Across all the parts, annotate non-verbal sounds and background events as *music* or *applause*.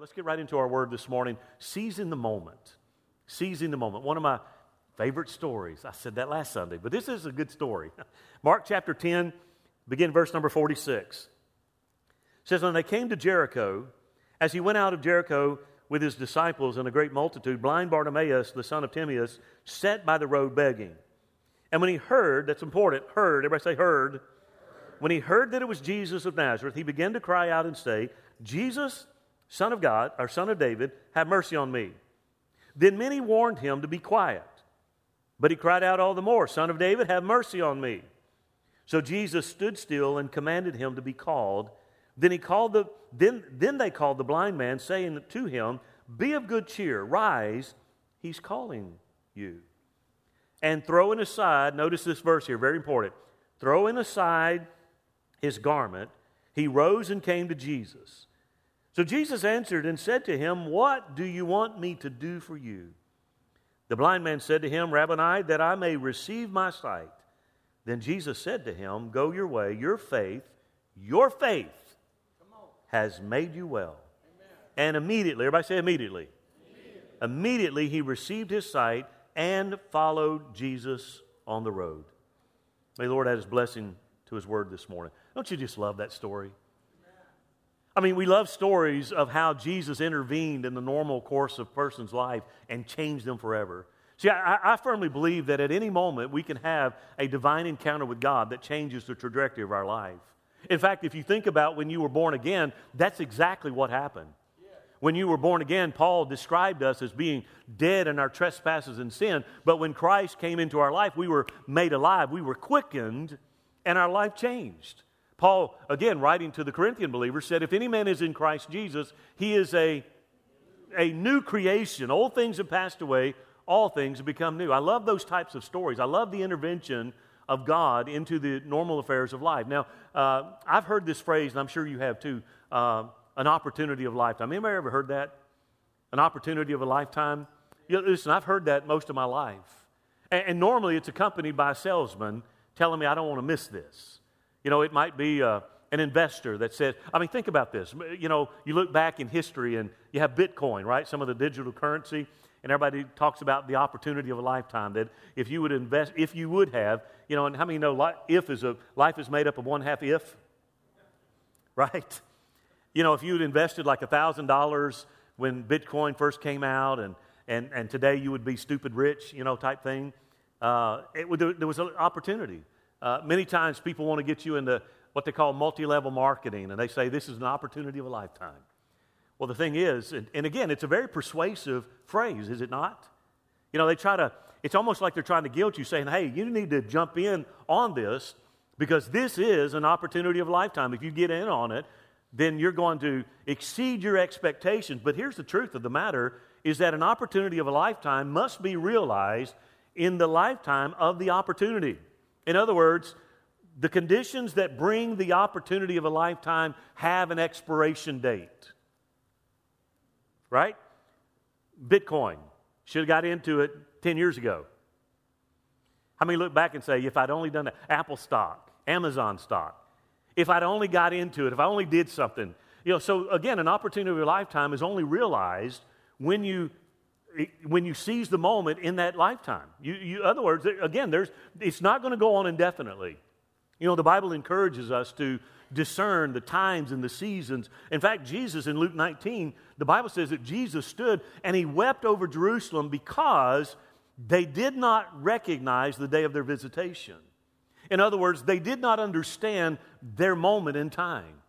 Let's get right into our word this morning. Seizing the moment. Seizing the moment. One of my favorite stories. I said that last Sunday, but this is a good story. *laughs* Mark chapter 10, begin verse number 46. It says, When they came to Jericho, as he went out of Jericho with his disciples and a great multitude, blind Bartimaeus, the son of Timaeus, sat by the road begging. And when he heard, that's important, heard, everybody say heard. When he heard that it was Jesus of Nazareth, he began to cry out and say, Jesus, Son of God, or Son of David, have mercy on me. Then many warned him to be quiet. But he cried out all the more, Son of David, have mercy on me. So Jesus stood still and commanded him to be called. Then he called the then, then they called the blind man, saying to him, Be of good cheer, rise, he's calling you. And throwing aside, notice this verse here, very important. Throwing aside his garment, he rose and came to Jesus. So Jesus answered and said to him, What do you want me to do for you? The blind man said to him, Rabboni, that I may receive my sight. Then Jesus said to him, Go your way, your faith, your faith has made you well. Amen. And immediately, everybody say immediately. immediately. Immediately he received his sight and followed Jesus on the road. May the Lord add his blessing to his word this morning. Don't you just love that story? I mean, we love stories of how Jesus intervened in the normal course of a person's life and changed them forever. See, I, I, firmly believe that at any moment we can have a divine encounter with God that changes the trajectory of our life. In fact, if you think about when you were born again, that's exactly what happened. When you were born again, Paul described us as being dead in our trespasses and sin. But when Christ came into our life, we were made alive, we were quickened, and our life changed. Paul, again, writing to the Corinthian believers, said, If any man is in Christ Jesus, he is a, a new creation. Old things have passed away, all things have become new. I love those types of stories. I love the intervention of God into the normal affairs of life. Now, uh, I've heard this phrase, and I'm sure you have too uh, an opportunity of lifetime. Anybody ever heard that? An opportunity of a lifetime? You know, listen, I've heard that most of my life. And, and normally it's accompanied by a salesman telling me I don't want to miss this. You know, it might be uh, an investor that says, I mean, think about this. You know, you look back in history and you have Bitcoin, right? Some of the digital currency, and everybody talks about the opportunity of a lifetime. That if you would invest, if you would have, you know, and how many know if is a life is made up of one half if, *laughs* right? You know, if you had invested like $1,000 when Bitcoin first came out and, and, and today you would be stupid rich, you know, type thing, uh, it, there was an opportunity. Uh, many times people want to get you into what they call multi level marketing, and they say this is an opportunity of a lifetime. Well, the thing is, and, and, again, it's a very persuasive phrase, is it not? You know, they try to, it's almost like they're trying to guilt you, saying, hey, you need to jump in on this because this is an opportunity of a lifetime. If you get in on it, then you're going to exceed your expectations. But here's the truth of the matter is that an opportunity of a lifetime must be realized in the lifetime of the opportunity. In other words, the conditions that bring the opportunity of a lifetime have an expiration date. Right? Bitcoin. Should have got into it 10 years ago. How many look back and say, if I'd only done that? Apple stock, Amazon stock. If I'd only got into it, if I only did something. You know, so again, an opportunity of a lifetime is only realized when you when you seize the moment in that lifetime. You, you, other words, again, there's, it's not going to go on indefinitely. You know, the Bible encourages us to discern the times and the seasons. In fact, Jesus in Luke 19, the Bible says that Jesus stood and he wept over Jerusalem because they did not recognize the day of their visitation. In other words, they did not understand their moment in time.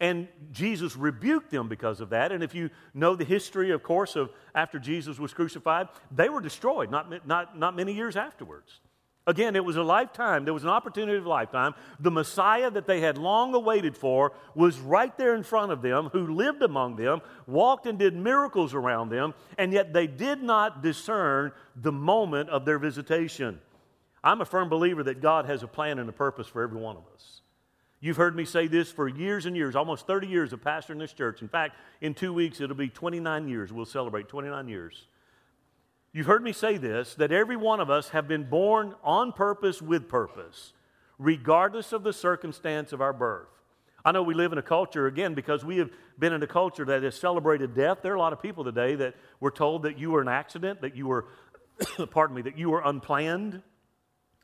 And Jesus rebuked them because of that. And if you know the history, of course, of after Jesus was crucified, they were destroyed not, not, not many years afterwards. Again, it was a lifetime. There was an opportunity of lifetime. The Messiah that they had long awaited for was right there in front of them, who lived among them, walked and did miracles around them, and yet they did not discern the moment of their visitation. I'm a firm believer that God has a plan and a purpose for every one of us. You've heard me say this for years and years, almost 30 years of pastoring this church. In fact, in two weeks, it'll be 29 years. We'll celebrate 29 years. You've heard me say this that every one of us have been born on purpose with purpose, regardless of the circumstance of our birth. I know we live in a culture, again, because we have been in a culture that has celebrated death. There are a lot of people today that were told that you were an accident, that you were, *coughs* pardon me, that you were unplanned,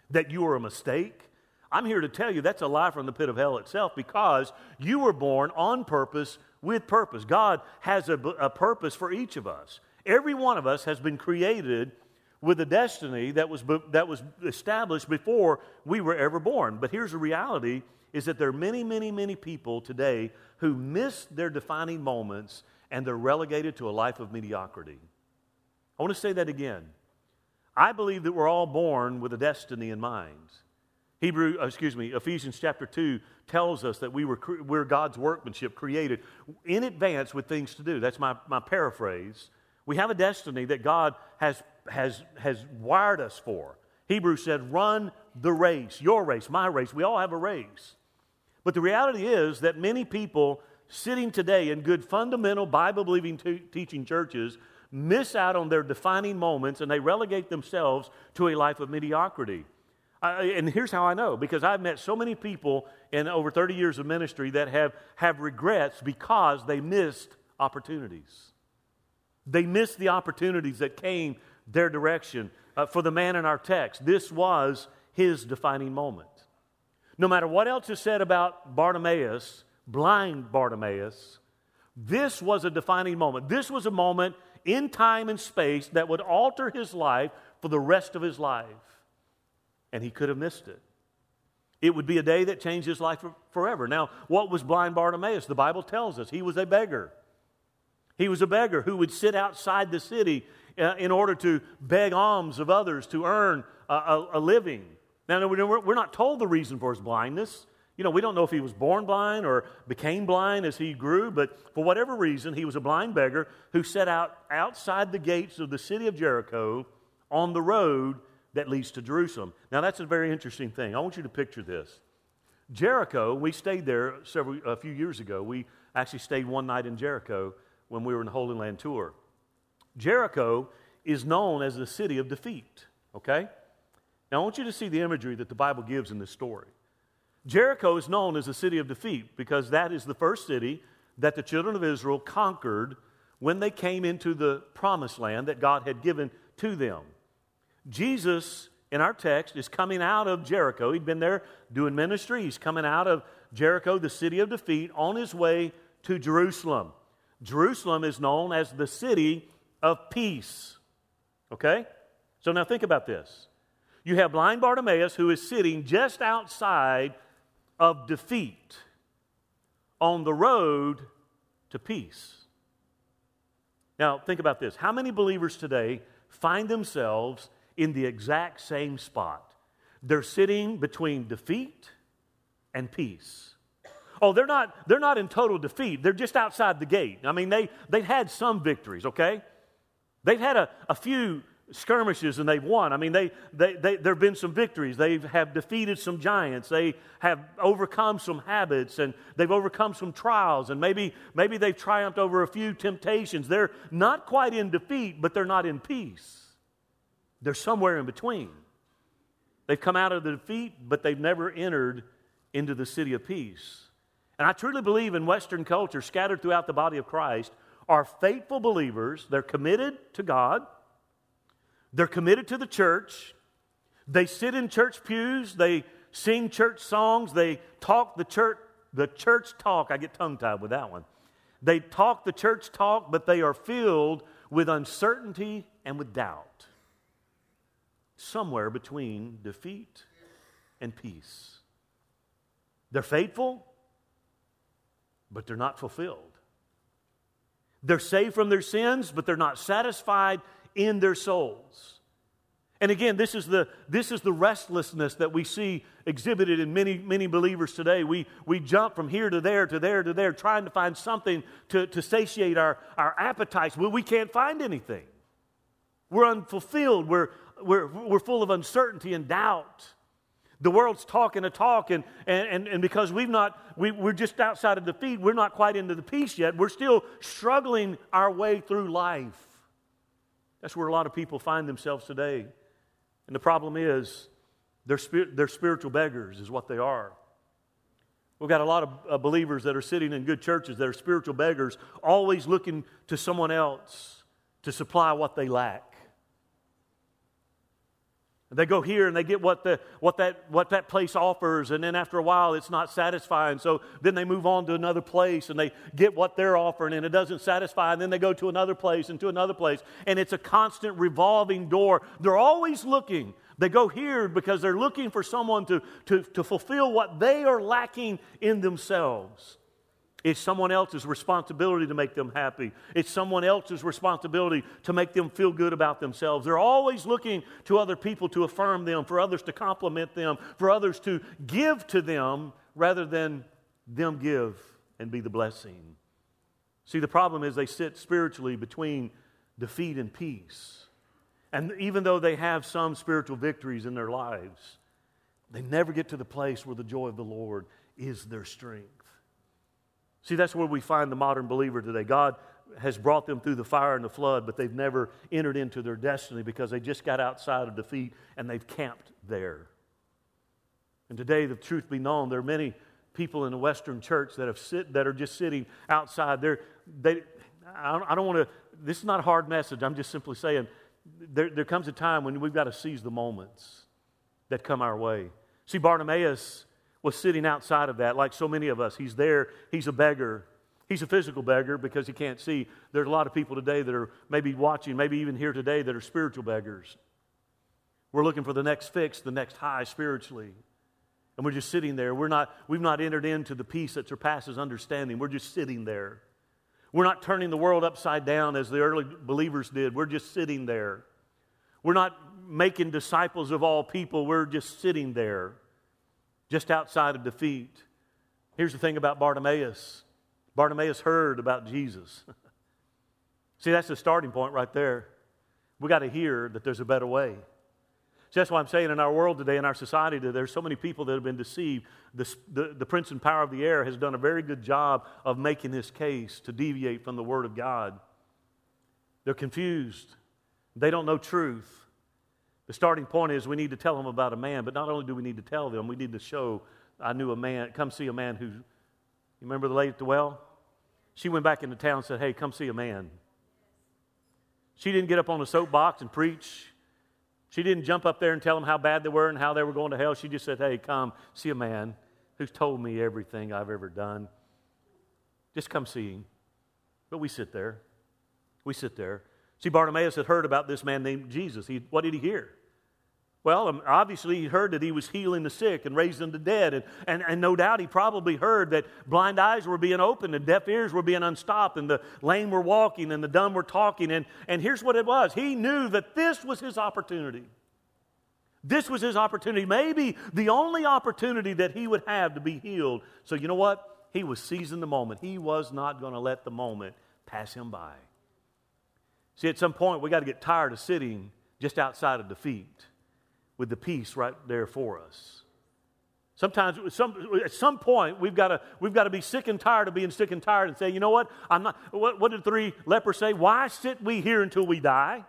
that you were a mistake. I'm here to tell you that's a lie from the pit of hell itself because you were born on purpose with purpose. God has a, a purpose for each of us. Every one of us has been created with a destiny that was, that was established before we were ever born. But here's the reality is that there are many, many, many people today who miss their defining moments and they're relegated to a life of mediocrity. I want to say that again. I believe that we're all born with a destiny in mind. Hebrew, uh, excuse me, Ephesians chapter 2 tells us that we were, we're God's workmanship created in advance with things to do. That's my, my paraphrase. We have a destiny that God has, has, has wired us for. Hebrews said, run the race, your race, my race. We all have a race. But the reality is that many people sitting today in good fundamental Bible believing teaching churches miss out on their defining moments and they relegate themselves to a life of mediocrity. And here's how I know because I've met so many people in over 30 years of ministry that have, have regrets because they missed opportunities. They missed the opportunities that came their direction. Uh, for the man in our text, this was his defining moment. No matter what else is said about Bartimaeus, blind Bartimaeus, this was a defining moment. This was a moment in time and space that would alter his life for the rest of his life. And he could have missed it. It would be a day that changed his life forever. Now, what was blind Bartimaeus? The Bible tells us he was a beggar. He was a beggar who would sit outside the city uh, in order to beg alms of others to earn a, a, a living. Now, we're not told the reason for his blindness. You know, we don't know if he was born blind or became blind as he grew, but for whatever reason, he was a blind beggar who set out outside the gates of the city of Jericho on the road that leads to Jerusalem. Now, that's a very interesting thing. I want you to picture this. Jericho, we stayed there several, a few years ago. We actually stayed one night in Jericho when we were in the Holy Land tour. Jericho is known as the city of defeat, okay? Now, I want you to see the imagery that the Bible gives in this story. Jericho is known as the city of defeat because that is the first city that the children of Israel conquered when they came into the promised land that God had given to them. Jesus, in our text, is coming out of Jericho. He'd been there doing ministry. He's coming out of Jericho, the city of defeat, on his way to Jerusalem. Jerusalem is known as the city of peace. Okay? So now think about this. You have blind Bartimaeus who is sitting just outside of defeat on the road to peace. Now, think about this. How many believers today find themselves in the exact same spot? They're sitting between defeat and peace. Oh, they're not, they're not in total defeat. They're just outside the gate. I mean, they, they've had some victories, okay? They've had a, a few skirmishes and they've won. I mean, they, they, they, there have been some victories. They have defeated some giants. They have overcome some habits and they've overcome some trials. And maybe, maybe they've triumphed over a few temptations. They're not quite in defeat, but they're not in peace. They're somewhere in between. They've come out of the defeat, but they've never entered into the city of peace. And I truly believe in Western culture, scattered throughout the body of Christ, are faithful believers. They're committed to God. They're committed to the church. They sit in church pews. They sing church songs. They talk the church, the church talk. I get tongue tied with that one. They talk the church talk, but they are filled with uncertainty and with doubt. Somewhere between defeat and peace. They're faithful, but they're not fulfilled. They're saved from their sins, but they're not satisfied in their souls. And again, this is the, this is the restlessness that we see exhibited in many, many believers today. We, we jump from here to there to there to there, trying to find something to, to satiate our, our appetites. Well, we can't find anything. We're unfulfilled. We're, we're, we're full of uncertainty and doubt. The world's talking a talk, and, and, and because we've not, we, we're just outside of the feed, we're not quite into the peace yet. We're still struggling our way through life. That's where a lot of people find themselves today. And the problem is, they're, they're spiritual beggars, is what they are. We've got a lot of uh, believers that are sitting in good churches that are spiritual beggars, always looking to someone else to supply what they lack. They go here and they get what, the, what, that, what that place offers, and then after a while it's not satisfying. So then they move on to another place and they get what they're offering, and it doesn't satisfy. And then they go to another place and to another place. And it's a constant revolving door. They're always looking. They go here because they're looking for someone to, to, to fulfill what they are lacking in themselves. It's someone else's responsibility to make them happy. It's someone else's responsibility to make them feel good about themselves. They're always looking to other people to affirm them, for others to compliment them, for others to give to them rather than them give and be the blessing. See, the problem is they sit spiritually between defeat and peace. And even though they have some spiritual victories in their lives, they never get to the place where the joy of the Lord is their strength. See, that's where we find the modern believer today. God has brought them through the fire and the flood, but they've never entered into their destiny because they just got outside of defeat and they've camped there. And today, the truth be known, there are many people in the Western church that have sit, that are just sitting outside. They're, they, I don't want to. This is not a hard message. I'm just simply saying there, there comes a time when we've got to seize the moments that come our way. See, Bartimaeus was sitting outside of that, like so many of us. He's there, he's a beggar. He's a physical beggar because he can't see. There's a lot of people today that are maybe watching, maybe even here today, that are spiritual beggars. We're looking for the next fix, the next high spiritually. And we're just sitting there. We're not, we've not entered into the peace that surpasses understanding. We're just sitting there. We're not turning the world upside down as the early believers did. We're just sitting there. We're not making disciples of all people. We're just sitting there just outside of defeat. Here's the thing about Bartimaeus Bartimaeus heard about Jesus. *laughs* See, that's the starting point right there. We got to hear that there's a better way. See, that's why I'm saying in our world today, in our society today, there's so many people that have been deceived. The, the, the prince and power of the air has done a very good job of making this case to deviate from the Word of God. They're confused, they don't know truth. The starting point is we need to tell them about a man, but not only do we need to tell them, we need to show I knew a man, come see a man who, you remember the lady at the well? She went back into town and said, Hey, come see a man. She didn't get up on a soapbox and preach. She didn't jump up there and tell them how bad they were and how they were going to hell. She just said, Hey, come see a man who's told me everything I've ever done. Just come see him. But we sit there. We sit there. See, Bartimaeus had heard about this man named Jesus. He, what did he hear? Well, um, obviously, he heard that he was healing the sick and raising the dead. And, and, and no doubt he probably heard that blind eyes were being opened and deaf ears were being unstopped and the lame were walking and the dumb were talking. And, and here's what it was he knew that this was his opportunity. This was his opportunity, maybe the only opportunity that he would have to be healed. So, you know what? He was seizing the moment. He was not going to let the moment pass him by. See, at some point, we got to get tired of sitting just outside of defeat with the peace right there for us. Sometimes, some, at some point, we've got, to, we've to be sick and tired of being sick and tired and say, you know what? I'm not, what, what did three lepers say? Why sit we here until we die?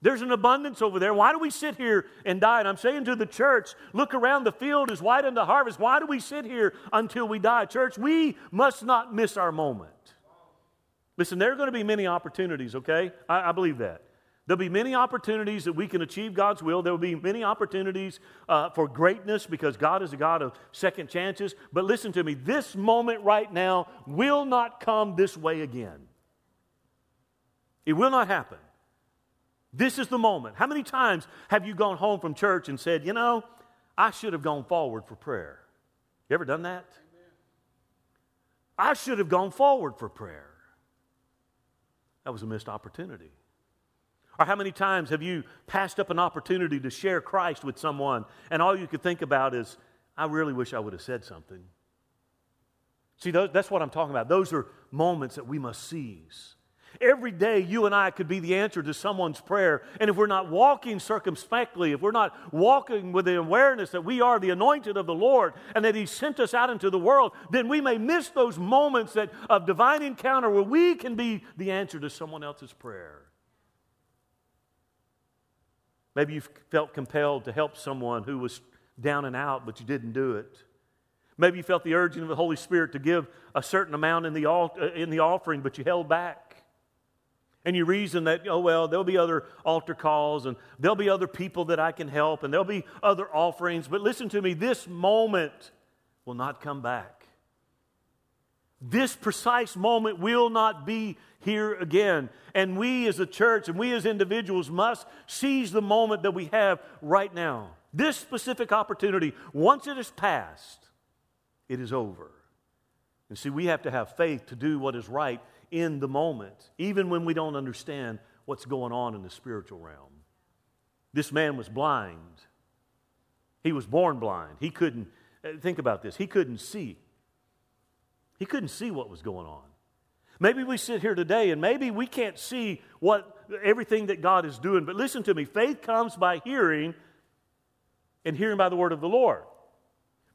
There's an abundance over there. Why do we sit here and die? And I'm saying to the church, look around, the field is white unto harvest. Why do we sit here until we die? Church, we must not miss our moment. Listen, there are going to be many opportunities, okay? I, I believe that. There'll be many opportunities that we can achieve God's will. There will be many opportunities uh, for greatness because God is a God of second chances. But listen to me this moment right now will not come this way again. It will not happen. This is the moment. How many times have you gone home from church and said, you know, I should have gone forward for prayer? You ever done that? I should have gone forward for prayer. That was a missed opportunity. Or how many times have you passed up an opportunity to share Christ with someone and all you could think about is, I really wish I would have said something? See, that's what I'm talking about. Those are moments that we must seize. Every day, you and I could be the answer to someone's prayer. And if we're not walking circumspectly, if we're not walking with the awareness that we are the anointed of the Lord and that He sent us out into the world, then we may miss those moments that, of divine encounter where we can be the answer to someone else's prayer. Maybe you felt compelled to help someone who was down and out, but you didn't do it. Maybe you felt the urging of the Holy Spirit to give a certain amount in the, uh, in the offering, but you held back. And you reason that, oh, well, there'll be other altar calls and there'll be other people that I can help and there'll be other offerings. But listen to me, this moment will not come back. This precise moment will not be here again. And we as a church and we as individuals must seize the moment that we have right now. This specific opportunity, once it is passed, it is over. And see, we have to have faith to do what is right in the moment, even when we don't understand what's going on in the spiritual realm. This man was blind. He was born blind. He couldn't, uh, think about this, he couldn't see. He couldn't see what was going on. Maybe we sit here today and maybe we can't see what everything that God is doing, but listen to me faith comes by hearing and hearing by the word of the Lord.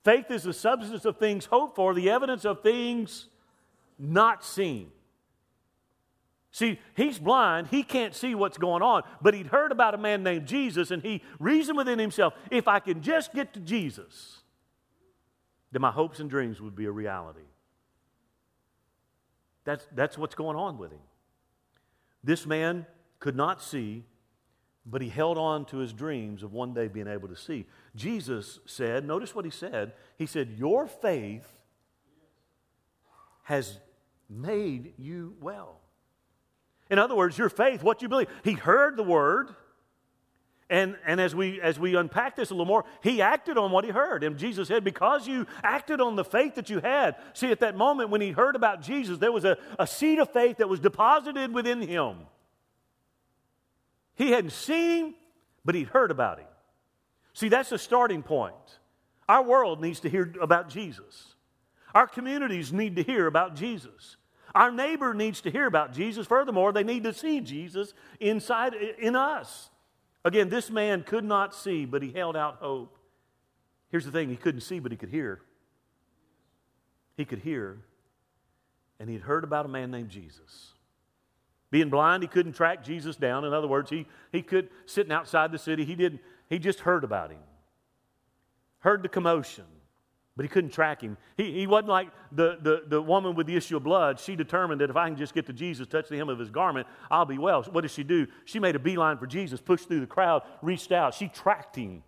Faith is the substance of things hoped for, the evidence of things not seen. See, he's blind. He can't see what's going on. But he'd heard about a man named Jesus, and he reasoned within himself if I can just get to Jesus, then my hopes and dreams would be a reality. That's, that's what's going on with him. This man could not see, but he held on to his dreams of one day being able to see. Jesus said, notice what he said. He said, Your faith has made you well. In other words, your faith, what you believe. He heard the word, and, and as, we, as we unpack this a little more, he acted on what he heard. And Jesus said, Because you acted on the faith that you had. See, at that moment when he heard about Jesus, there was a, a seed of faith that was deposited within him. He hadn't seen him, but he'd heard about him. See, that's the starting point. Our world needs to hear about Jesus. Our communities need to hear about Jesus. Our neighbor needs to hear about Jesus. Furthermore, they need to see Jesus inside in us. Again, this man could not see, but he held out hope. Here's the thing he couldn't see, but he could hear. He could hear, and he'd heard about a man named Jesus. Being blind, he couldn't track Jesus down. In other words, he, he could, sitting outside the city, he didn't, he just heard about him, heard the commotion, but he couldn't track him. He, he wasn't like the, the, the woman with the issue of blood. She determined that if I can just get to Jesus, touch the hem of his garment, I'll be well. What did she do? She made a beeline for Jesus, pushed through the crowd, reached out. She tracked him.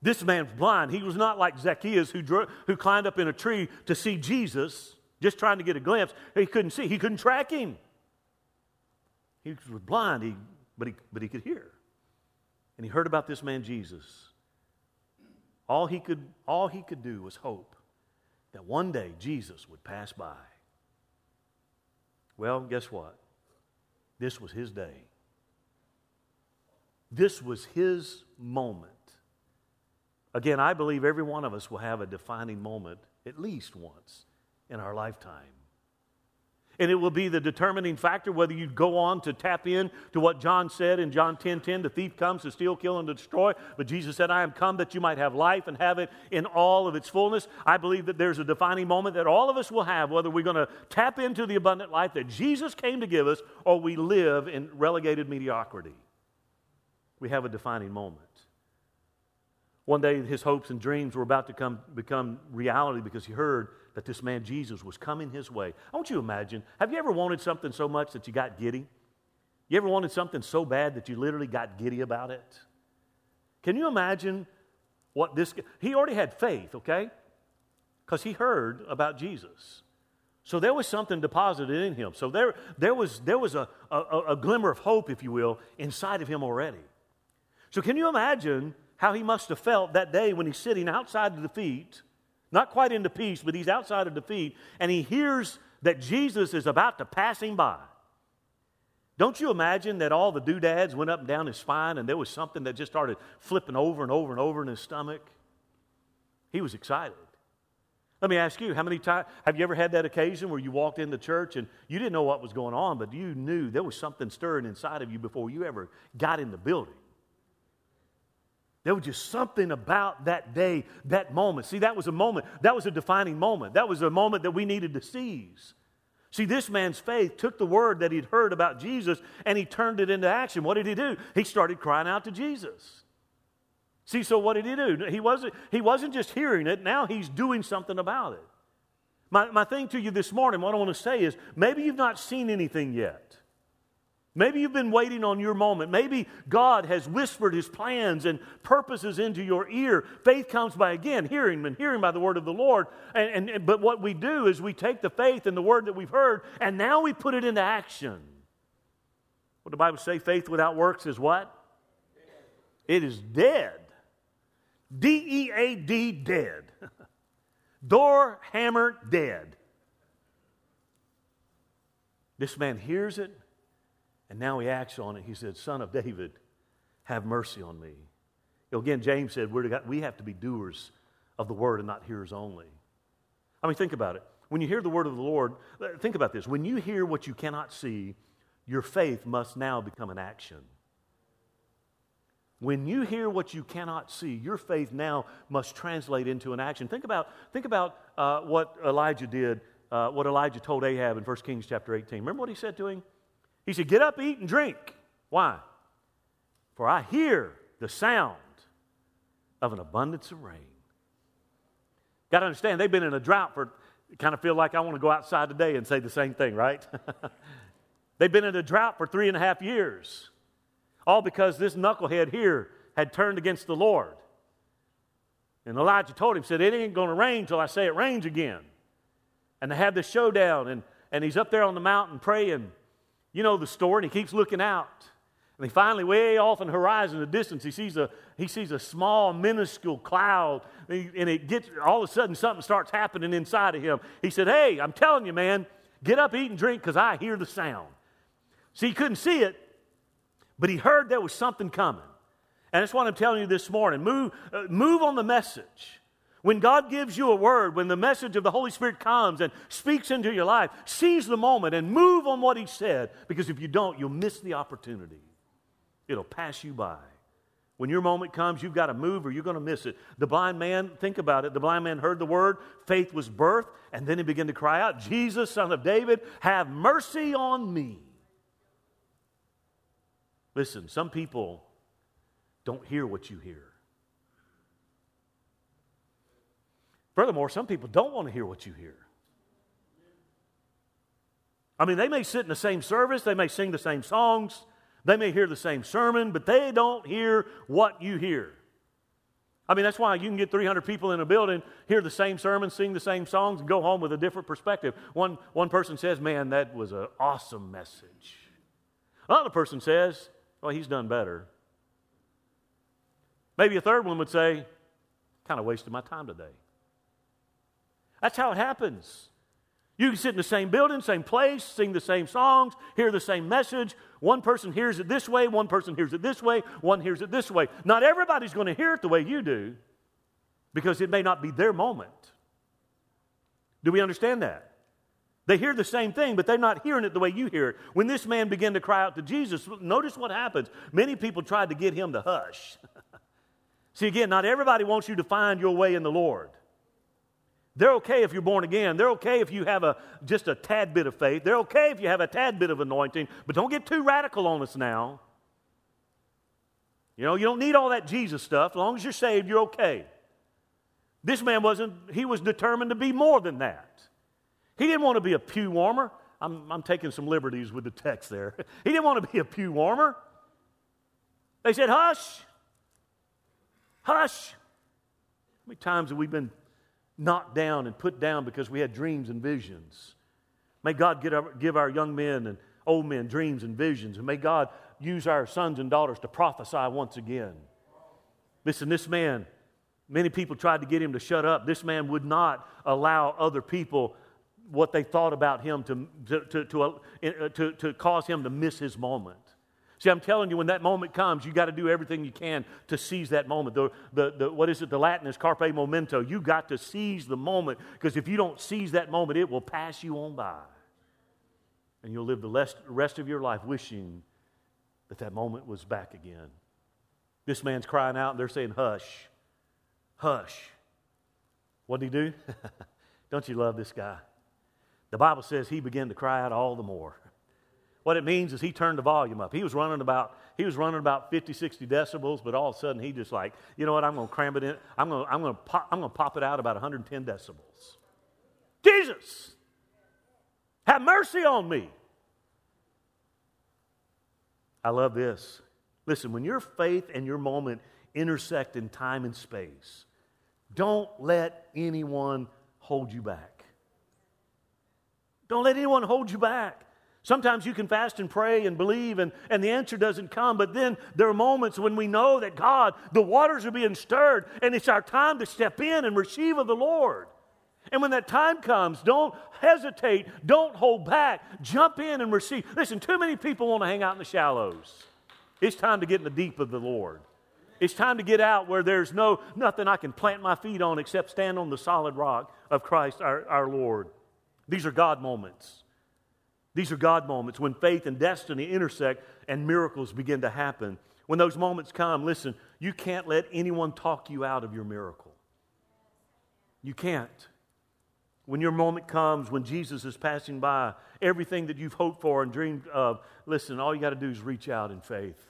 This man's blind. He was not like Zacchaeus who, drew, who climbed up in a tree to see Jesus, just trying to get a glimpse. He couldn't see, he couldn't track him. He was blind, he, but, he, but he could hear. And he heard about this man Jesus. All he could, all he could do was hope that one day Jesus would pass by. Well, guess what? This was his day. This was his moment. Again, I believe every one of us will have a defining moment at least once in our lifetime and it will be the determining factor whether you go on to tap in to what John said in John 10 10, the thief comes to steal, kill, and to destroy. But Jesus said, I am come that you might have life and have it in all of its fullness. I believe that there's a defining moment that all of us will have, whether we're going to tap into the abundant life that Jesus came to give us or we live in relegated mediocrity. We have a defining moment. One day, his hopes and dreams were about to come, become reality because he heard that this man Jesus was coming his way. I want you to imagine have you ever wanted something so much that you got giddy? You ever wanted something so bad that you literally got giddy about it? Can you imagine what this he already had faith, okay? Because he heard about Jesus. So there was something deposited in him. So there, there was, there was a, a, a glimmer of hope, if you will, inside of him already. So can you imagine how he must have felt that day when he's sitting outside the defeat not quite into peace, but he's outside of defeat, and he hears that Jesus is about to pass him by. Don't you imagine that all the doodads went up and down his spine and there was something that just started flipping over and over and over in his stomach? He was excited. Let me ask you, how many times have you ever had that occasion where you walked into church and you didn't know what was going on, but you knew there was something stirring inside of you before you ever got in the building? There was just something about that day, that moment. See, that was a moment, that was a defining moment. That was a moment that we needed to seize. See, this man's faith took the word that he'd heard about Jesus and he turned it into action. What did he do? He started crying out to Jesus. See, so what did he do? He wasn't, he wasn't just hearing it, now he's doing something about it. My, my thing to you this morning, what I want to say is maybe you've not seen anything yet. Maybe you've been waiting on your moment. Maybe God has whispered his plans and purposes into your ear. Faith comes by, again, hearing and hearing by the word of the Lord. And, and, but what we do is we take the faith and the word that we've heard, and now we put it into action. What the Bible say, faith without works is what? It is dead. D E A D, dead. *laughs* Door hammer, dead. This man hears it and now he acts on it. He said, Son of David, have mercy on me. Again, James said we have to be doers of the word and not hearers only. I mean, think about it. When you hear the word of the Lord, uh, think about this. When you hear what you cannot see, your faith must now become an action. When you hear what you cannot see, your faith now must translate into an action. Think about, think about uh, what Elijah did, uh, what Elijah told Ahab in 1 Kings chapter 18. Remember what he said to him? He said, Get up, eat, and drink. Why? For I hear the sound of an abundance of rain. Got to understand, they've been in a drought for, kind of feel like I want to go outside today and say the same thing, right? *laughs* they've been in a drought for three and a half years. All because this knucklehead here had turned against the Lord. And Elijah told him, said, It ain't going to rain till I say it rains again. And they had this showdown, and, and he's up there on the mountain praying. You know the story, and he keeps looking out. And he finally, way off in the horizon, in the distance, he sees a, he sees a small, minuscule cloud. And it gets, all of a sudden, something starts happening inside of him. He said, Hey, I'm telling you, man, get up, eat, and drink, because I hear the sound. See, he couldn't see it, but he heard there was something coming. And that's what I'm telling you this morning. Move, uh, move on the message. When God gives you a word, when the message of the Holy Spirit comes and speaks into your life, seize the moment and move on what He said, because if you don't, you'll miss the opportunity. It'll pass you by. When your moment comes, you've got to move or you're going to miss it. The blind man, think about it. The blind man heard the word, faith was birthed, and then he began to cry out, Jesus, son of David, have mercy on me. Listen, some people don't hear what you hear. Furthermore, some people don't want to hear what you hear. I mean, they may sit in the same service, they may sing the same songs, they may hear the same sermon, but they don't hear what you hear. I mean, that's why you can get 300 people in a building, hear the same sermon, sing the same songs, and go home with a different perspective. One, one person says, Man, that was an awesome message. Another person says, Well, he's done better. Maybe a third one would say, Kind of wasted my time today. That's how it happens. You can sit in the same building, same place, sing the same songs, hear the same message. One person hears it this way, one person hears it this way, one hears it this way. Not everybody's going to hear it the way you do because it may not be their moment. Do we understand that? They hear the same thing, but they're not hearing it the way you hear it. When this man began to cry out to Jesus, notice what happens. Many people tried to get him to hush. *laughs* See, again, not everybody wants you to find your way in the Lord. They're okay if you're born again. They're okay if you have a, just a tad bit of faith. They're okay if you have a tad bit of anointing, but don't get too radical on us now. You know, you don't need all that Jesus stuff. As long as you're saved, you're okay. This man wasn't, he was determined to be more than that. He didn't want to be a pew warmer. I'm, I'm taking some liberties with the text there. *laughs* He didn't want to be a pew warmer. They said, Hush, hush. How many times have we been knocked down and put down because we had dreams and visions. May God our, give our young men and old men dreams and visions, and may God use our sons and daughters to prophesy once again. Listen, this man, many people tried to get him to shut up. This man would not allow other people what they thought about him to, to, to, to, cause him to miss his moment. See, I'm telling you, when that moment comes, you got to do everything you can to seize that moment. The, the, the, what is it? The Latin is carpe momento. You got to seize the moment because if you don't seize that moment, it will pass you on by. And you'll live the rest of your life wishing that that moment was back again. This man's crying out, and they're saying, Hush, hush. What did he do? *laughs* Don't you love this guy? The Bible says he began to cry out all the more. What it means is he turned the volume up. He was running about he was running about 50, 60 decibels, but all of a sudden he just like, you know what, I'm going to cram it in. I'm to, I'm to pop, I'm going to pop it out about 110 decibels. Jesus, have mercy on me. I love this. Listen, when your faith and your moment intersect in time and space, don't let anyone hold you back. Don't let anyone hold you back. Sometimes you can fast and pray and believe, and, and the answer doesn't come. But then there are moments when we know that God, the waters are being stirred, and it's our time to step in and receive of the Lord. And when that time comes, don't hesitate, don't hold back, jump in and receive. Listen, too many people want to hang out in the shallows. It's time to get in the deep of the Lord. It's time to get out where there's no nothing I can plant my feet on except stand on the solid rock of Christ our, our Lord. These are God moments. These are God moments when faith and destiny intersect and miracles begin to happen. When those moments come, listen, you can't let anyone talk you out of your miracle. You can't. When your moment comes, when Jesus is passing by, everything that you've hoped for and dreamed of, listen, all you got to do is reach out in faith.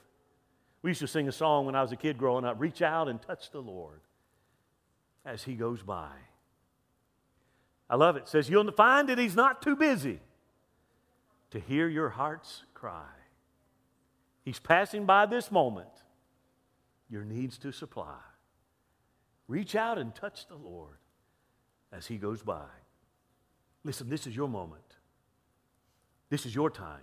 We used to sing a song when I was a kid growing up reach out and touch the Lord as he goes by. I love it. it says, You'll find that he's not too busy to hear your heart's cry. He's passing by this moment, your needs to supply. Reach out and touch the Lord as He goes by. Listen, this is your moment. This is your time.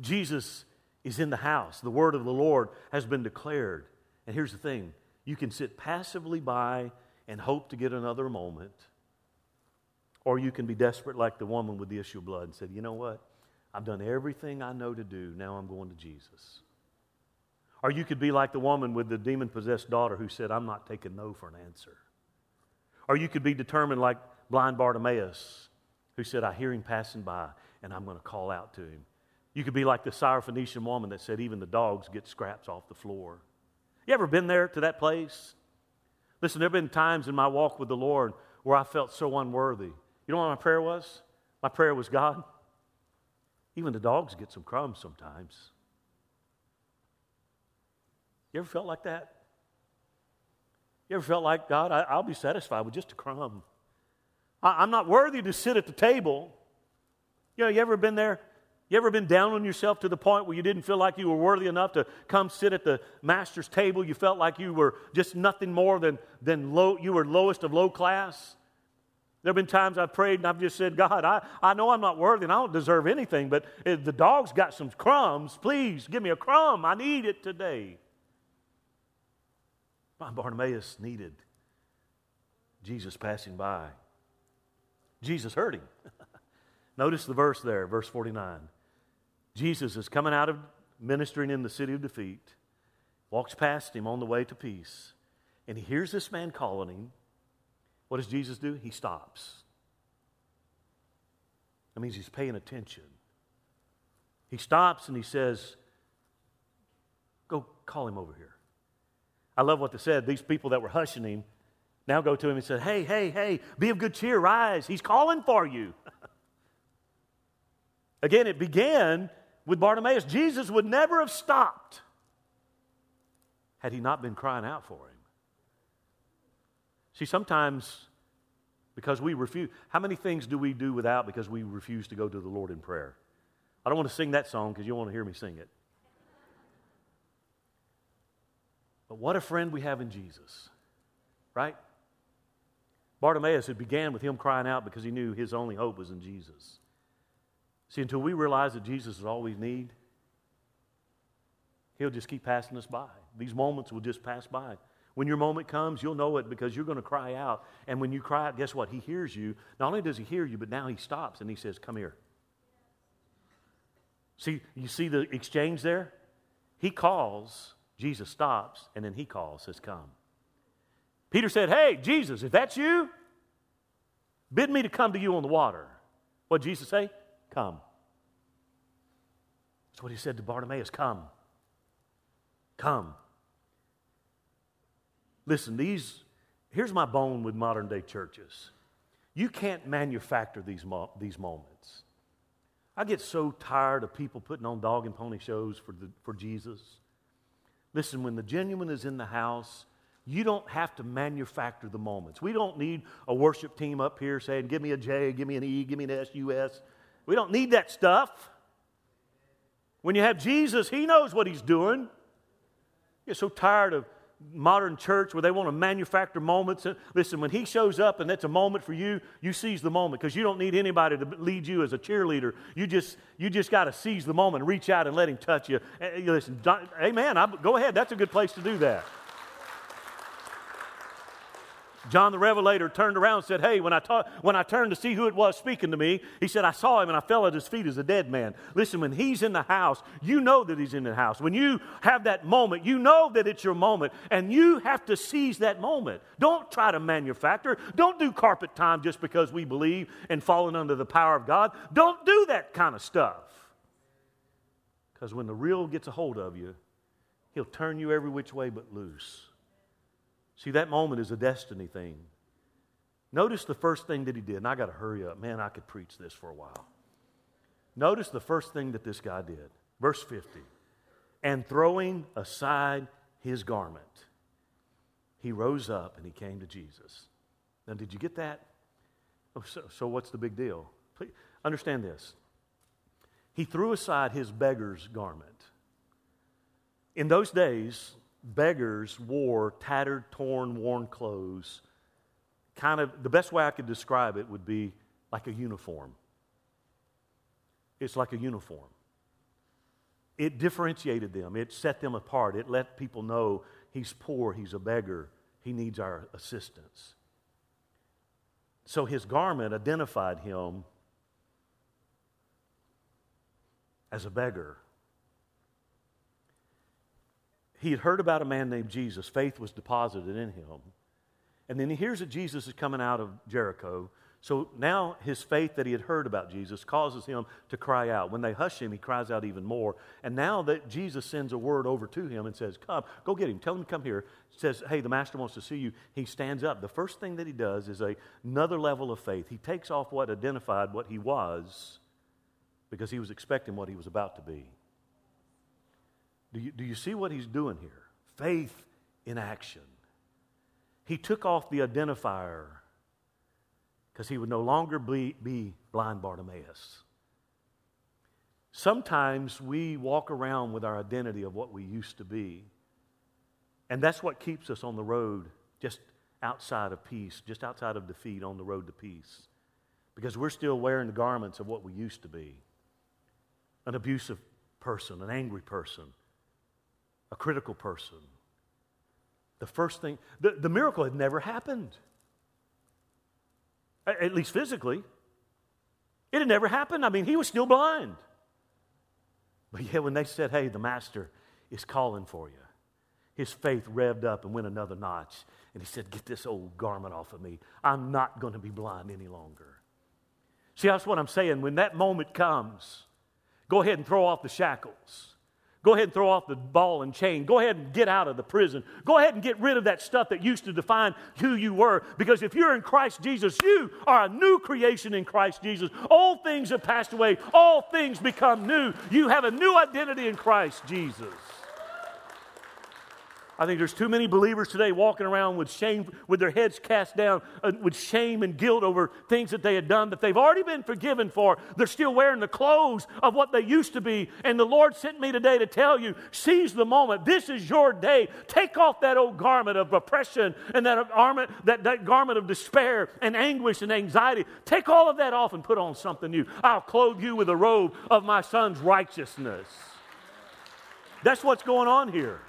Jesus is in the house. The word of the Lord has been declared. And here's the thing you can sit passively by and hope to get another moment or you can be desperate like the woman with the issue of blood and said, you know what? I've done everything I know to do. Now I'm going to Jesus. Or you could be like the woman with the demon possessed daughter who said, I'm not taking no for an answer. Or you could be determined like blind Bartimaeus who said, I hear him passing by and I'm going to call out to him. You could be like the Syrophoenician woman that said, even the dogs get scraps off the floor. You ever been there to that place? Listen, there have been times in my walk with the Lord where I felt so unworthy. You know what my prayer was? My prayer was God, even the dogs get some crumbs sometimes. You ever felt like that? You ever felt like, God, I, will be satisfied with just a crumb? I, I'm not worthy to sit at the table. You know, you ever been there? You ever been down on yourself to the point where you didn't feel like you were worthy enough to come sit at the master's table? You felt like you were just nothing more than, than low, you were lowest of low class? There have been times I've prayed and I've just said, God, I, I know I'm not worthy and I don't deserve anything, but if the dog's got some crumbs, please give me a crumb. I need it today. My Bartimaeus needed Jesus passing by. Jesus heard him. *laughs* Notice the verse there, verse 49. Jesus is coming out of ministering in the city of defeat, walks past him on the way to peace, and he hears this man calling him. What does Jesus do? He stops. That means he's paying attention. He stops and he says, Go call him over here. I love what they said. These people that were hushing him now go to him and said, Hey, hey, hey, be of good cheer, rise. He's calling for you. *laughs* Again, it began with Bartimaeus. Jesus would never have stopped had he not been crying out for him. See, sometimes because we refuse, how many things do we do without because we refuse to go to the Lord in prayer? I don't want to sing that song because you don't want to hear me sing it. But what a friend we have in Jesus, right? Bartimaeus, it began with him crying out because he knew his only hope was in Jesus. See, until we realize that Jesus is all we need, he'll just keep passing us by. These moments will just pass by. When your moment comes, you'll know it because you're going to cry out. And when you cry out, guess what? He hears you. Not only does he hear you, but now he stops and he says, Come here. See, you see the exchange there? He calls, Jesus stops, and then he calls, says, Come. Peter said, Hey, Jesus, if that's you, bid me to come to you on the water. What did Jesus say? Come. That's what he said to Bartimaeus Come. Come. Listen, these, here's my bone with modern day churches. You can't manufacture these, mo- these moments. I get so tired of people putting on dog and pony shows for, the, for Jesus. Listen, when the genuine is in the house, you don't have to manufacture the moments. We don't need a worship team up here saying, Give me a J, give me an E, give me an S, U, S. We don't need that stuff. When you have Jesus, He knows what He's doing. You're so tired of modern church where they want to manufacture moments. Listen, when he shows up and that's a moment for you, you seize the moment because you don't need anybody to lead you as a cheerleader. You just you just got to seize the moment, reach out and let him touch you. Eh, eh, listen, amen. I, go ahead. That's a good place to do that. John the Revelator turned around and said, Hey, when I, ta- when I turned to see who it was speaking to me, he said, I saw him and I fell at his feet as a dead man. Listen, when he's in the house, you know that he's in the house. When you have that moment, you know that it's your moment, and you have to seize that moment. Don't try to manufacture. Don't do carpet time just because we believe in falling under the power of God. Don't do that kind of stuff. Because when the real gets a hold of you, he'll turn you every which way but loose. See, that moment is a destiny thing. Notice the first thing that he did, and I got to hurry up. Man, I could preach this for a while. Notice the first thing that this guy did. Verse 50. And throwing aside his garment, he rose up and he came to Jesus. Now, did you get that? Oh, so, so what's the big deal? Please understand this. He threw aside his beggar's garment. In those days, beggars wore tattered, torn, worn clothes. Kind of, the best way I could describe it would be like a uniform. It's like a uniform. It differentiated them, it set them apart, it let people know he's poor, he's a beggar, he needs our assistance. So his garment identified him as a beggar he had heard about a man named Jesus. Faith was deposited in him. And then he hears that Jesus is coming out of Jericho. So now his faith that he had heard about Jesus causes him to cry out. When they hush him, he cries out even more. And now that Jesus sends a word over to him and says, Come, go get him. Tell him to come here. Says, Hey, the master wants to see you. He stands up. The first thing that he does is a, another level of faith. He takes off what identified what he was because he was expecting what he was about to be. Do you, do you see what he's doing here? Faith in action. He took off the identifier because he would no longer be, be blind Bartimaeus. Sometimes we walk around with our identity of what we used to be. And that's what keeps us on the road just outside of peace, just outside of defeat on the road to peace. Because we're still wearing the garments of what we used to be an abusive person, an angry person, a critical person. The first thing, the, the miracle had never happened, at least physically. It had never happened. I mean, he was still blind. But yet, when they said, hey, the master is calling for you, his faith revved up and went another notch. And he said, Get this old garment off of me. I'm not going to be blind any longer. See, that's what I'm saying. When that moment comes, go ahead and throw off the shackles. Go ahead and throw off the ball and chain. Go ahead and get out of the prison. Go ahead and get rid of that stuff that used to define who you were. Because if you're in Christ Jesus, you are a new creation in Christ Jesus. All things have passed away, all things become new. You have a new identity in Christ Jesus. I think there's too many believers today walking around with shame, with their heads cast down, uh, with shame and guilt over things that they had done that they've already been forgiven for. They're still wearing the clothes of what they used to be. And the Lord sent me today to tell you seize the moment. This is your day. Take off that old garment of oppression and that garment, that, that garment of despair and anguish and anxiety. Take all of that off and put on something new. I'll clothe you with a robe of my son's righteousness. That's what's going on here.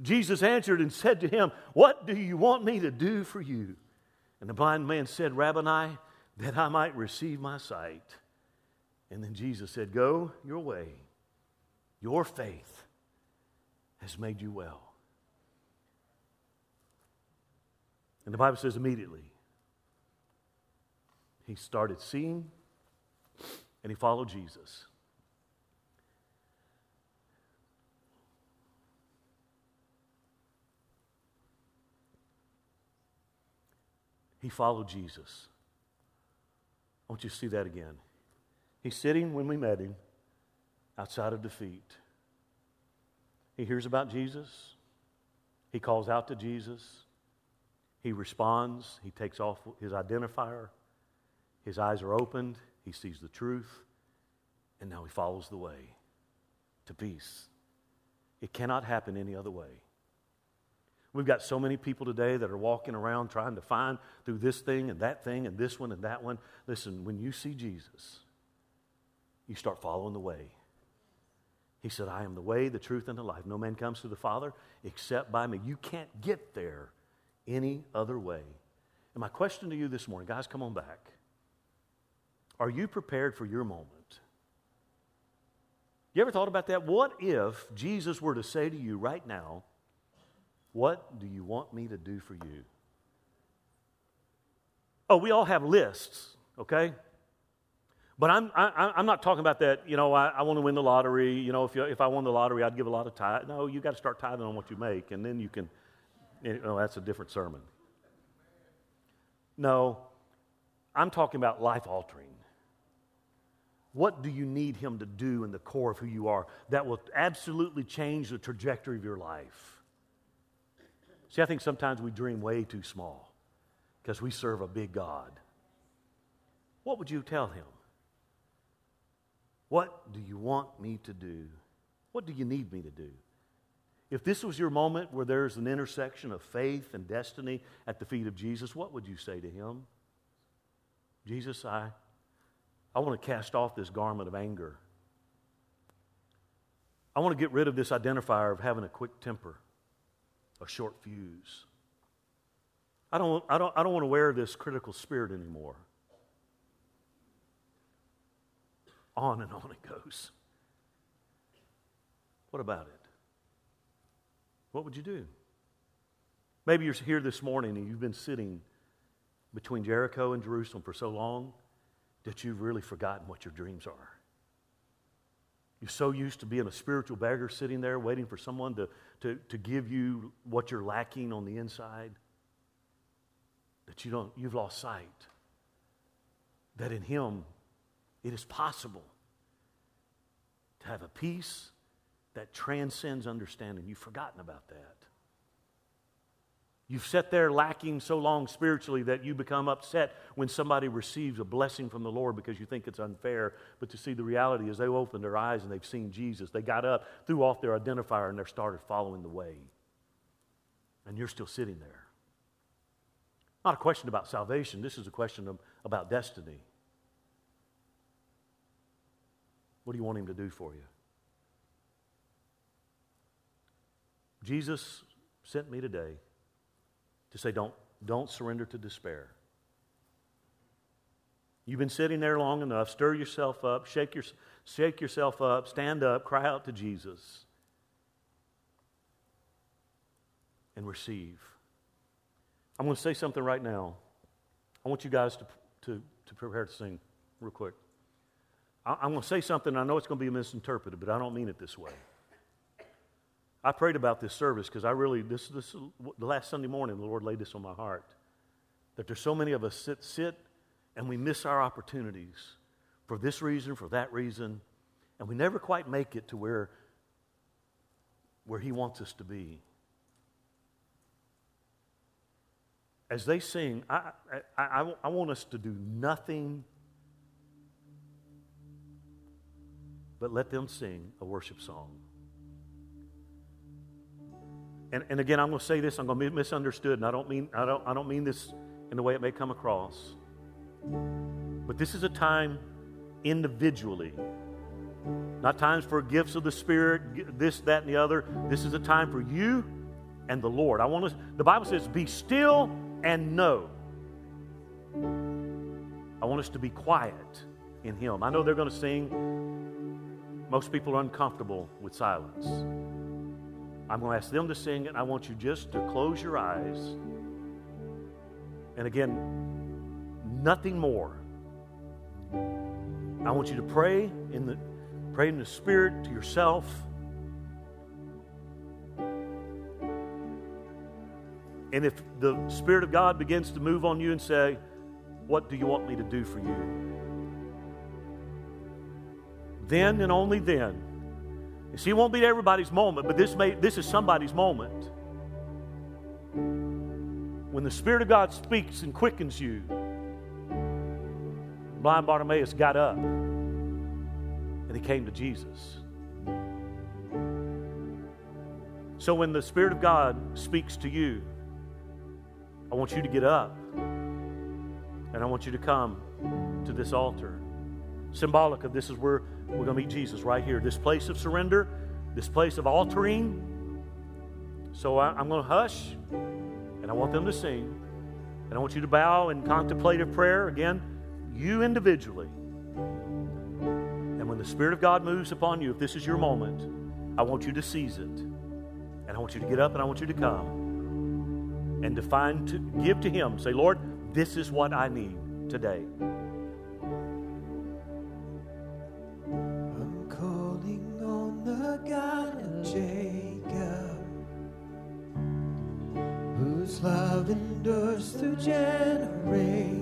Jesus answered and said to him, What do you want me to do for you? And the blind man said, Rabboni, that I might receive my sight. And then Jesus said, Go your way. Your faith has made you well. And the Bible says immediately he started seeing and he followed Jesus. He followed Jesus. I want you to see that again. He's sitting when we met him outside of defeat. He hears about Jesus. He calls out to Jesus. He responds. He takes off his identifier. His eyes are opened. He sees the truth. And now he follows the way to peace. It cannot happen any other way. We've got so many people today that are walking around trying to find through this thing and that thing and this one and that one. Listen, when you see Jesus, you start following the way. He said, I am the way, the truth, and the life. No man comes to the Father except by me. You can't get there any other way. And my question to you this morning, guys, come on back. Are you prepared for your moment? You ever thought about that? What if Jesus were to say to you right now, What do you want me to do for you? Oh, we all have lists, okay? But I'm, I, I'm not talking about that, you know, I, I want to win the lottery. You know, if, you, if I won the lottery, I'd give a lot of tithe. No, you got to start tithing on what you make, and then you can, you know, that's a different sermon. No, I'm talking about life altering. What do you need Him to do in the core of who you are that will absolutely change the trajectory of your life? See, I think sometimes we dream way too small because we serve a big God. What would you tell Him? What do you want me to do? What do you need me to do? If this was your moment where there's an intersection of faith and destiny at the feet of Jesus, what would you say to him? Jesus, I, I want to cast off this garment of anger. I want to get rid of this identifier of having a quick temper, a short fuse. I don't, I don't, I don't want to wear this critical spirit anymore. On and on it goes. What about it? What would you do? Maybe you're here this morning and you've been sitting between Jericho and Jerusalem for so long that you've really forgotten what your dreams are. You're so used to being a spiritual beggar sitting there waiting for someone to, to, to give you what you're lacking on the inside that you don't, you've lost sight that in Him it is possible to have a peace that transcends understanding. You've forgotten about that. You've sat there lacking so long spiritually that you become upset when somebody receives a blessing from the Lord because you think it's unfair. But to see the reality is they opened their eyes and they've seen Jesus. They got up, threw off their identifier, and they started following the way. And you're still sitting there. Not a question about salvation. This is a question of, about destiny. What do you want him to do for you? Jesus sent me today to say, don't, don't surrender to despair. You've been sitting there long enough. Stir yourself up, shake, your, shake yourself up, stand up, cry out to Jesus, and receive. I'm going to say something right now. I want you guys to, to, to prepare to sing real quick. I'm going to say something, I know it's going to be misinterpreted, but I don't mean it this way. I prayed about this service because I really, this, this, the last Sunday morning, the Lord laid this on my heart. That there's so many of us sit, sit and we miss our opportunities for this reason, for that reason, and we never quite make it to where, where He wants us to be. As they sing, I, I, I, I want us to do nothing but let them sing a worship song. And, and again, I'm going to say this, I'm going to be misunderstood, and I don't, mean, I, don't, I don't mean this in the way it may come across. But this is a time individually, not times for gifts of the Spirit, this, that, and the other. This is a time for you and the Lord. I want to, the Bible says, be still and know. I want us to be quiet in Him. I know they're going to sing most people are uncomfortable with silence. I'm going to ask them to sing it. I want you just to close your eyes. And again, nothing more. I want you to pray in the pray in the spirit to yourself. And if the Spirit of God begins to move on you and say, What do you want me to do for you? then and only then. See, it won't be everybody's moment, but this, may, this is somebody's moment. When the Spirit of God speaks and quickens you, blind Bartimaeus got up and he came to Jesus. So when the Spirit of God speaks to you, I want you to get up and I want you to come to this altar. Symbolic of this is where we're going to meet Jesus right here. This place of surrender, this place of altering. So I, am going to hush and I want them to sing. And I want you to bow in contemplative prayer. Again, you individually. And when the Spirit of God moves upon you, if this is your moment, I want you to seize it. And I want you to get up and I want you to come and to find to give to Him. Say, Lord, this is what I need today. Through generations.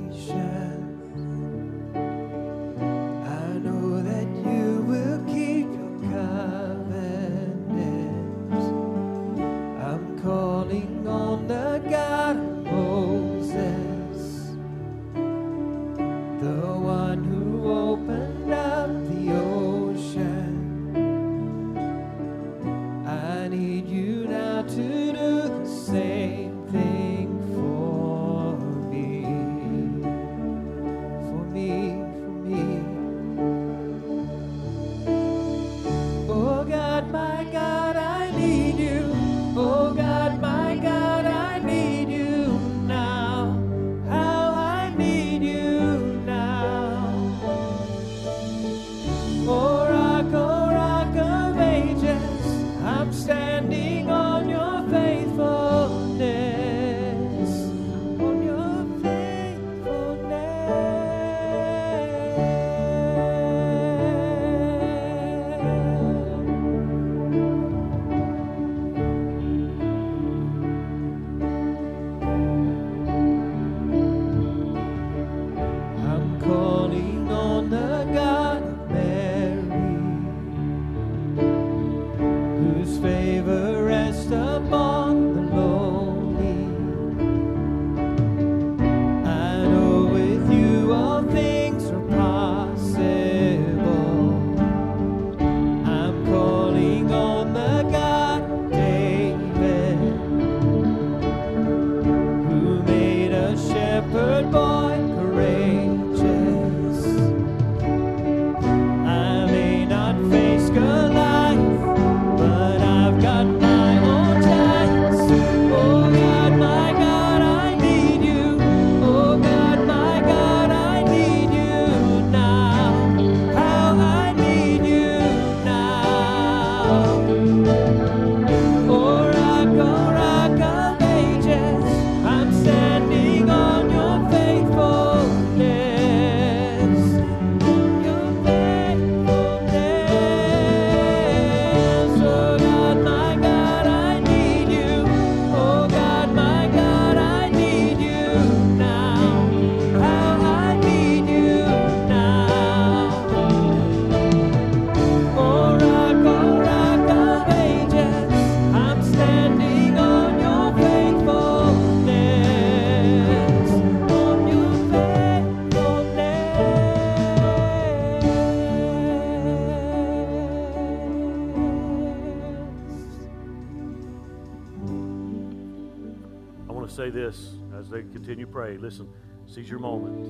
Pray. Listen, seize your moment.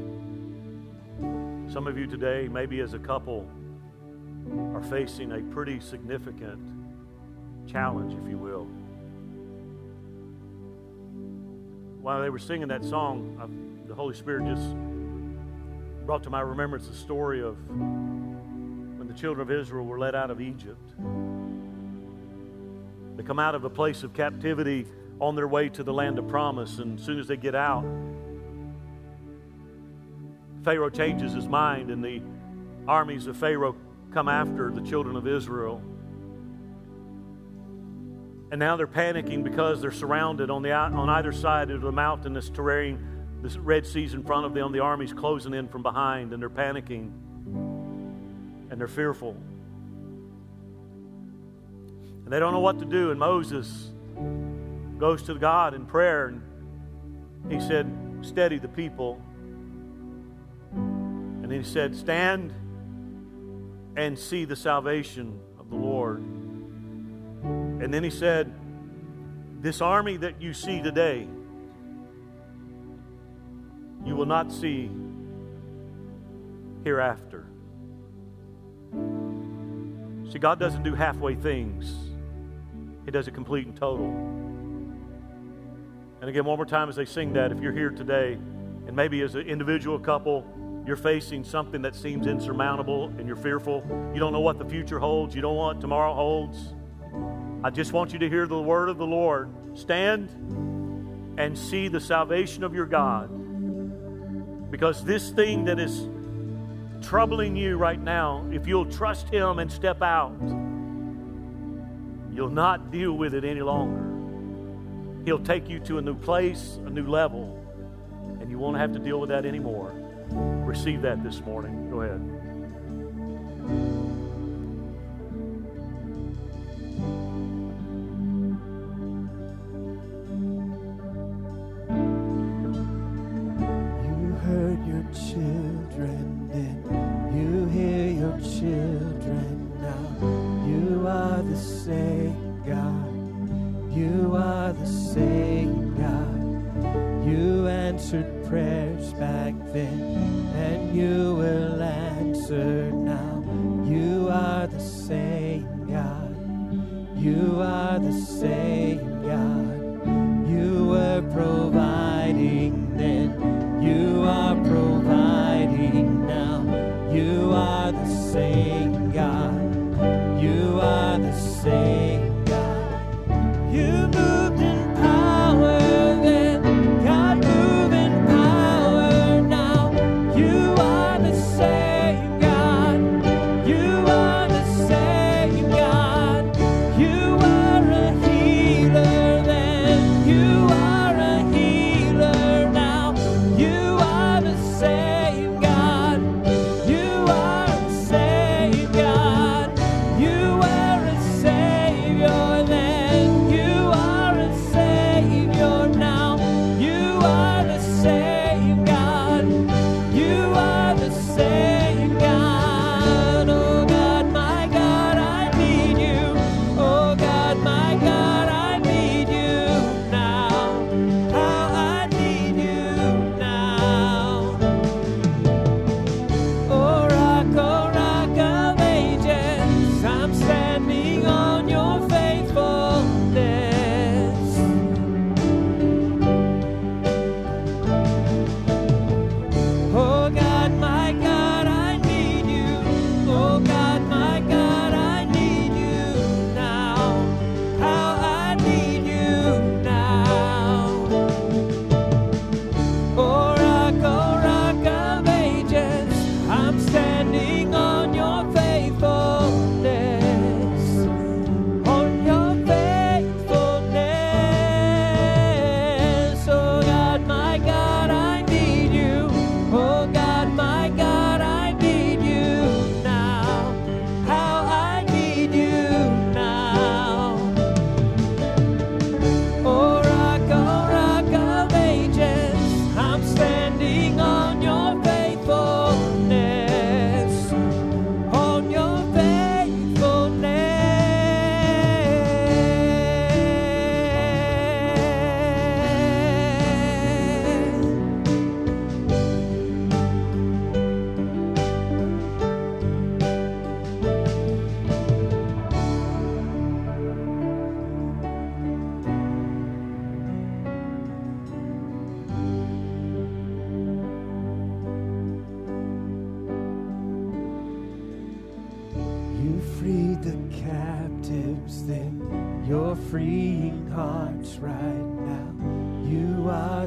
Some of you today, maybe as a couple, are facing a pretty significant challenge, if you will. While they were singing that song, I, the Holy Spirit just brought to my remembrance the story of when the children of Israel were led out of Egypt. They come out of a place of captivity on their way to the land of promise, and as soon as they get out, Pharaoh changes his mind, and the armies of Pharaoh come after the children of Israel. And now they're panicking because they're surrounded on, the, on either side of the mountainous terrain. This Red Sea's in front of them. The army's closing in from behind, and they're panicking. and they're fearful. And they don't know what to do. And Moses goes to God in prayer and he said, Steady the people. And he said, Stand and see the salvation of the Lord. And then he said, This army that you see today, you will not see hereafter. See, God doesn't do halfway things, He does it complete and total. And again, one more time as they sing that, if you're here today, and maybe as an individual couple, you're facing something that seems insurmountable and you're fearful, you don't know what the future holds, you don't know what tomorrow holds. I just want you to hear the word of the Lord. Stand and see the salvation of your God. Because this thing that is troubling you right now, if you'll trust Him and step out, you'll not deal with it any longer. He'll take you to a new place, a new level, and you won't have to deal with that anymore. Receive that this morning. Go ahead.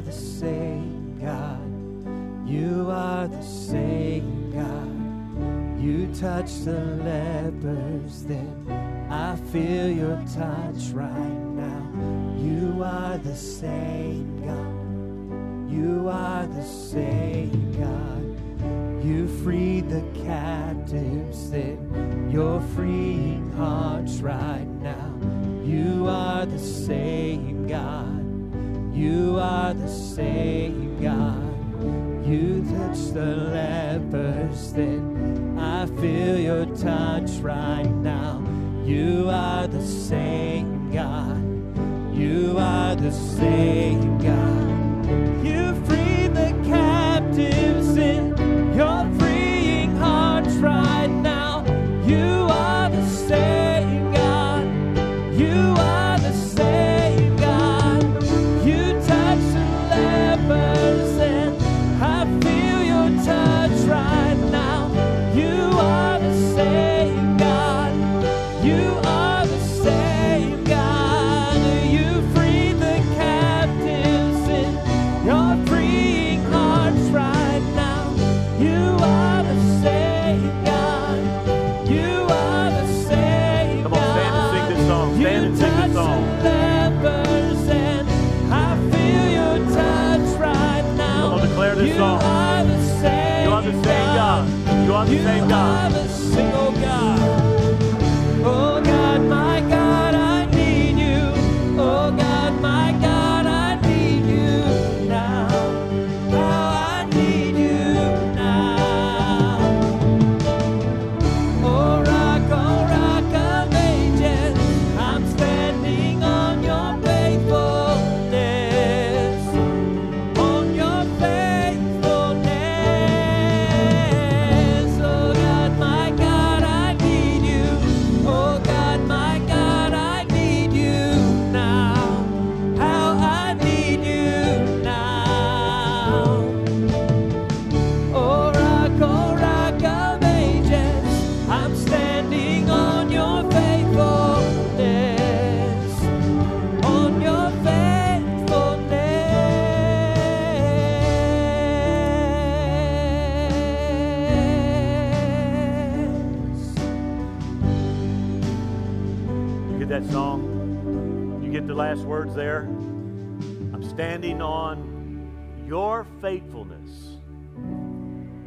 Are the same God. You are the same God. You touch the lepers then. I feel your touch right now. You are the same God. You are the same God. You freed the captives, then you're freeing hearts right now. You are the same God. You are the same God. You touch the lepers, then I feel your touch right now. You are the same God. You are the same God.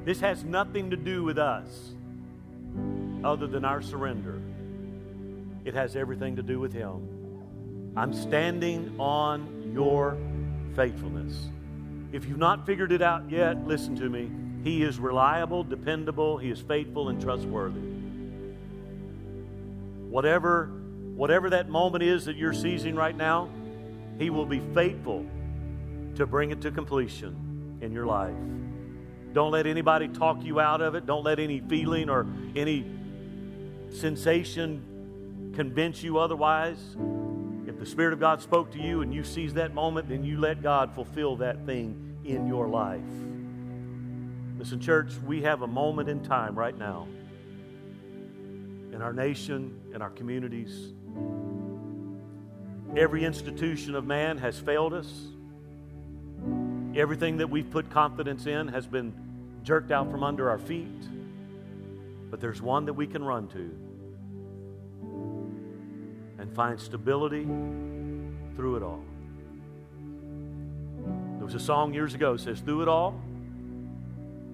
This has nothing to do with us other than our surrender. It has everything to do with Him. I'm standing on your faithfulness. If you've not figured it out yet, listen to me. He is reliable, dependable, He is faithful, and trustworthy. Whatever, whatever that moment is that you're seizing right now, He will be faithful to bring it to completion in your life. Don't let anybody talk you out of it. Don't let any feeling or any sensation convince you otherwise. If the Spirit of God spoke to you and you seize that moment, then you let God fulfill that thing in your life. Listen, church, we have a moment in time right now in our nation, in our communities. Every institution of man has failed us. Everything that we've put confidence in has been jerked out from under our feet. But there's one that we can run to and find stability through it all. There was a song years ago says, Through it all,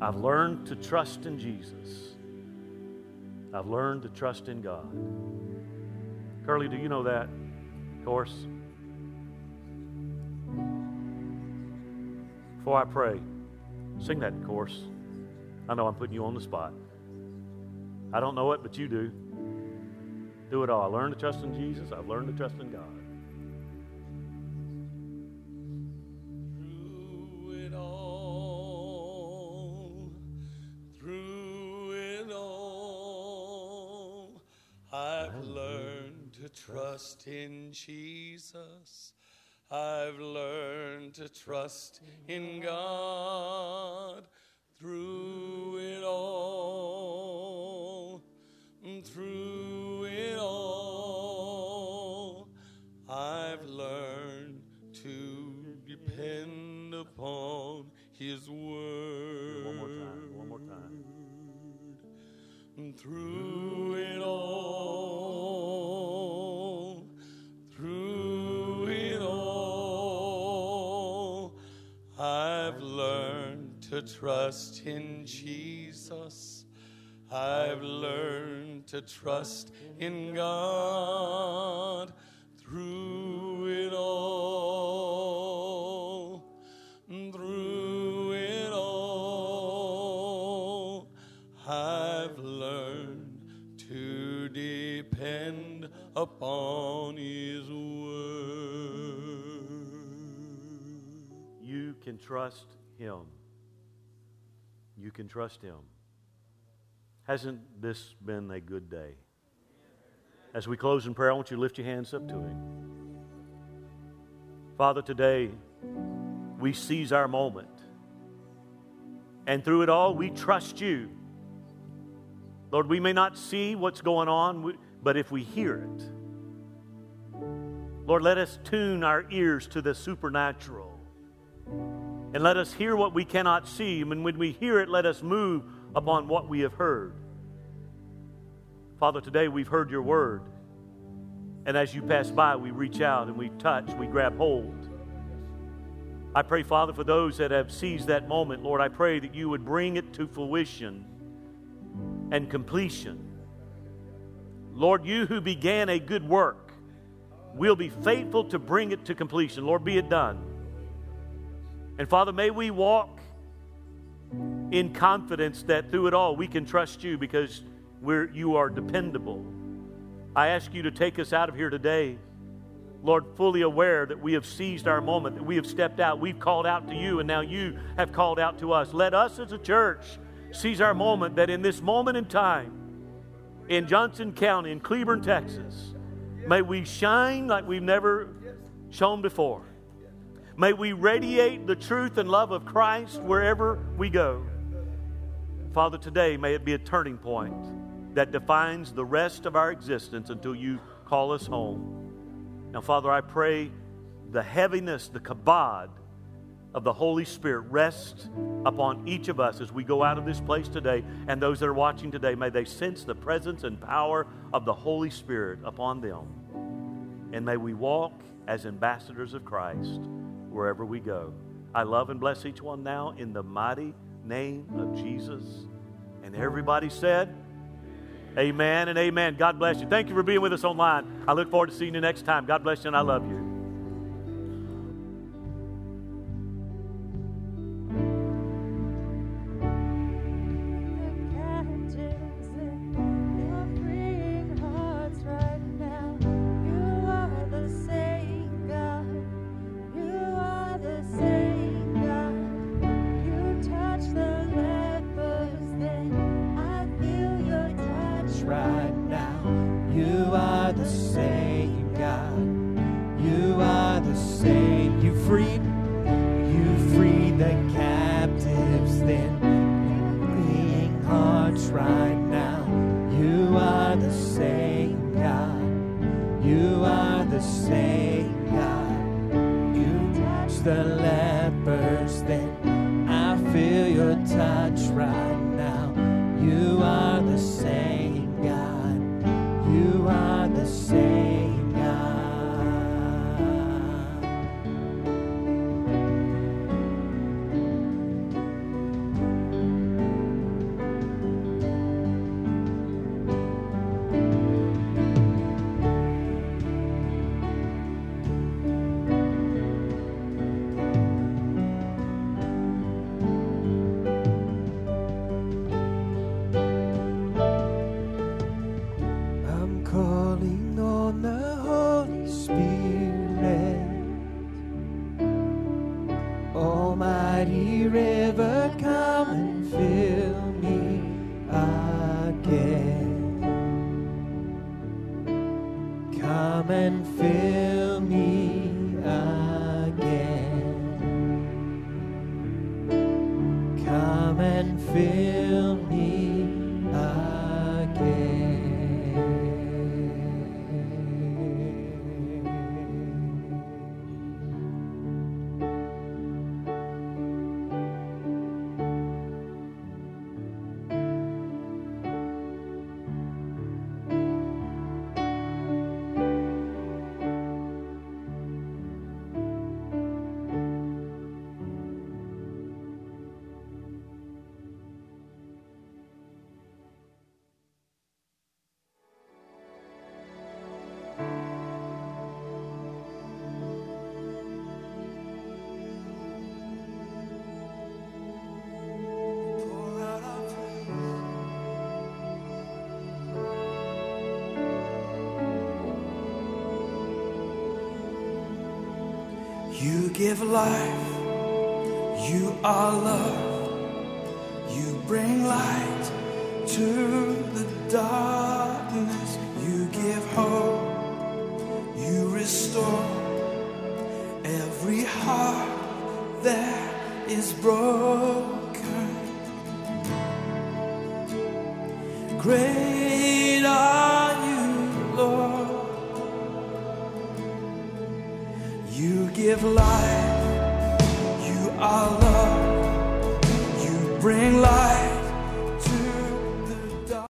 I've learned to trust in Jesus. I've learned to trust in God. Curly, do you know that chorus? Before I pray, sing that chorus. I know I'm putting you on the spot. I don't know it, but you do. Do it all. I learned to trust in Jesus. I've learned to trust in God. Through it all, through it all, I've learned to trust in Jesus. I've learned to trust in God through it all, through it all. I've learned to depend upon His word. One more time. One more time. Through to trust in Jesus. I've learned to trust in God through it all. Through it all, I've learned to depend upon His word. You can trust Him. You can trust Him. Hasn't this been a good day? As we close in prayer, I want you to lift your hands up to Him. Father, today we seize our moment. And through it all, we trust you. Lord, we may not see what's going on, but if we hear it, Lord, let us tune our ears to the supernatural. And let us hear what we cannot see. And when we hear it, let us move upon what we have heard. Father, today we've heard your word. And as you pass by, we reach out and we touch, we grab hold. I pray, Father, for those that have seized that moment, Lord, I pray that you would bring it to fruition and completion. Lord, you who began a good work will be faithful to bring it to completion. Lord, be it done. And Father, may we walk in confidence that through it all we can trust you because we're, you are dependable. I ask you to take us out of here today, Lord, fully aware that we have seized our moment, that we have stepped out, we've called out to you, and now you have called out to us. Let us as a church seize our moment that in this moment in time, in Johnson County, in Cleburne, Texas, may we shine like we've never shone before. May we radiate the truth and love of Christ wherever we go. Father, today may it be a turning point that defines the rest of our existence until you call us home. Now, Father, I pray the heaviness, the kabod of the Holy Spirit rest upon each of us as we go out of this place today and those that are watching today. May they sense the presence and power of the Holy Spirit upon them. And may we walk as ambassadors of Christ wherever we go. I love and bless each one now in the mighty name of Jesus. And everybody said, Amen and amen. God bless you. Thank you for being with us online. I look forward to seeing you next time. God bless you and I love you.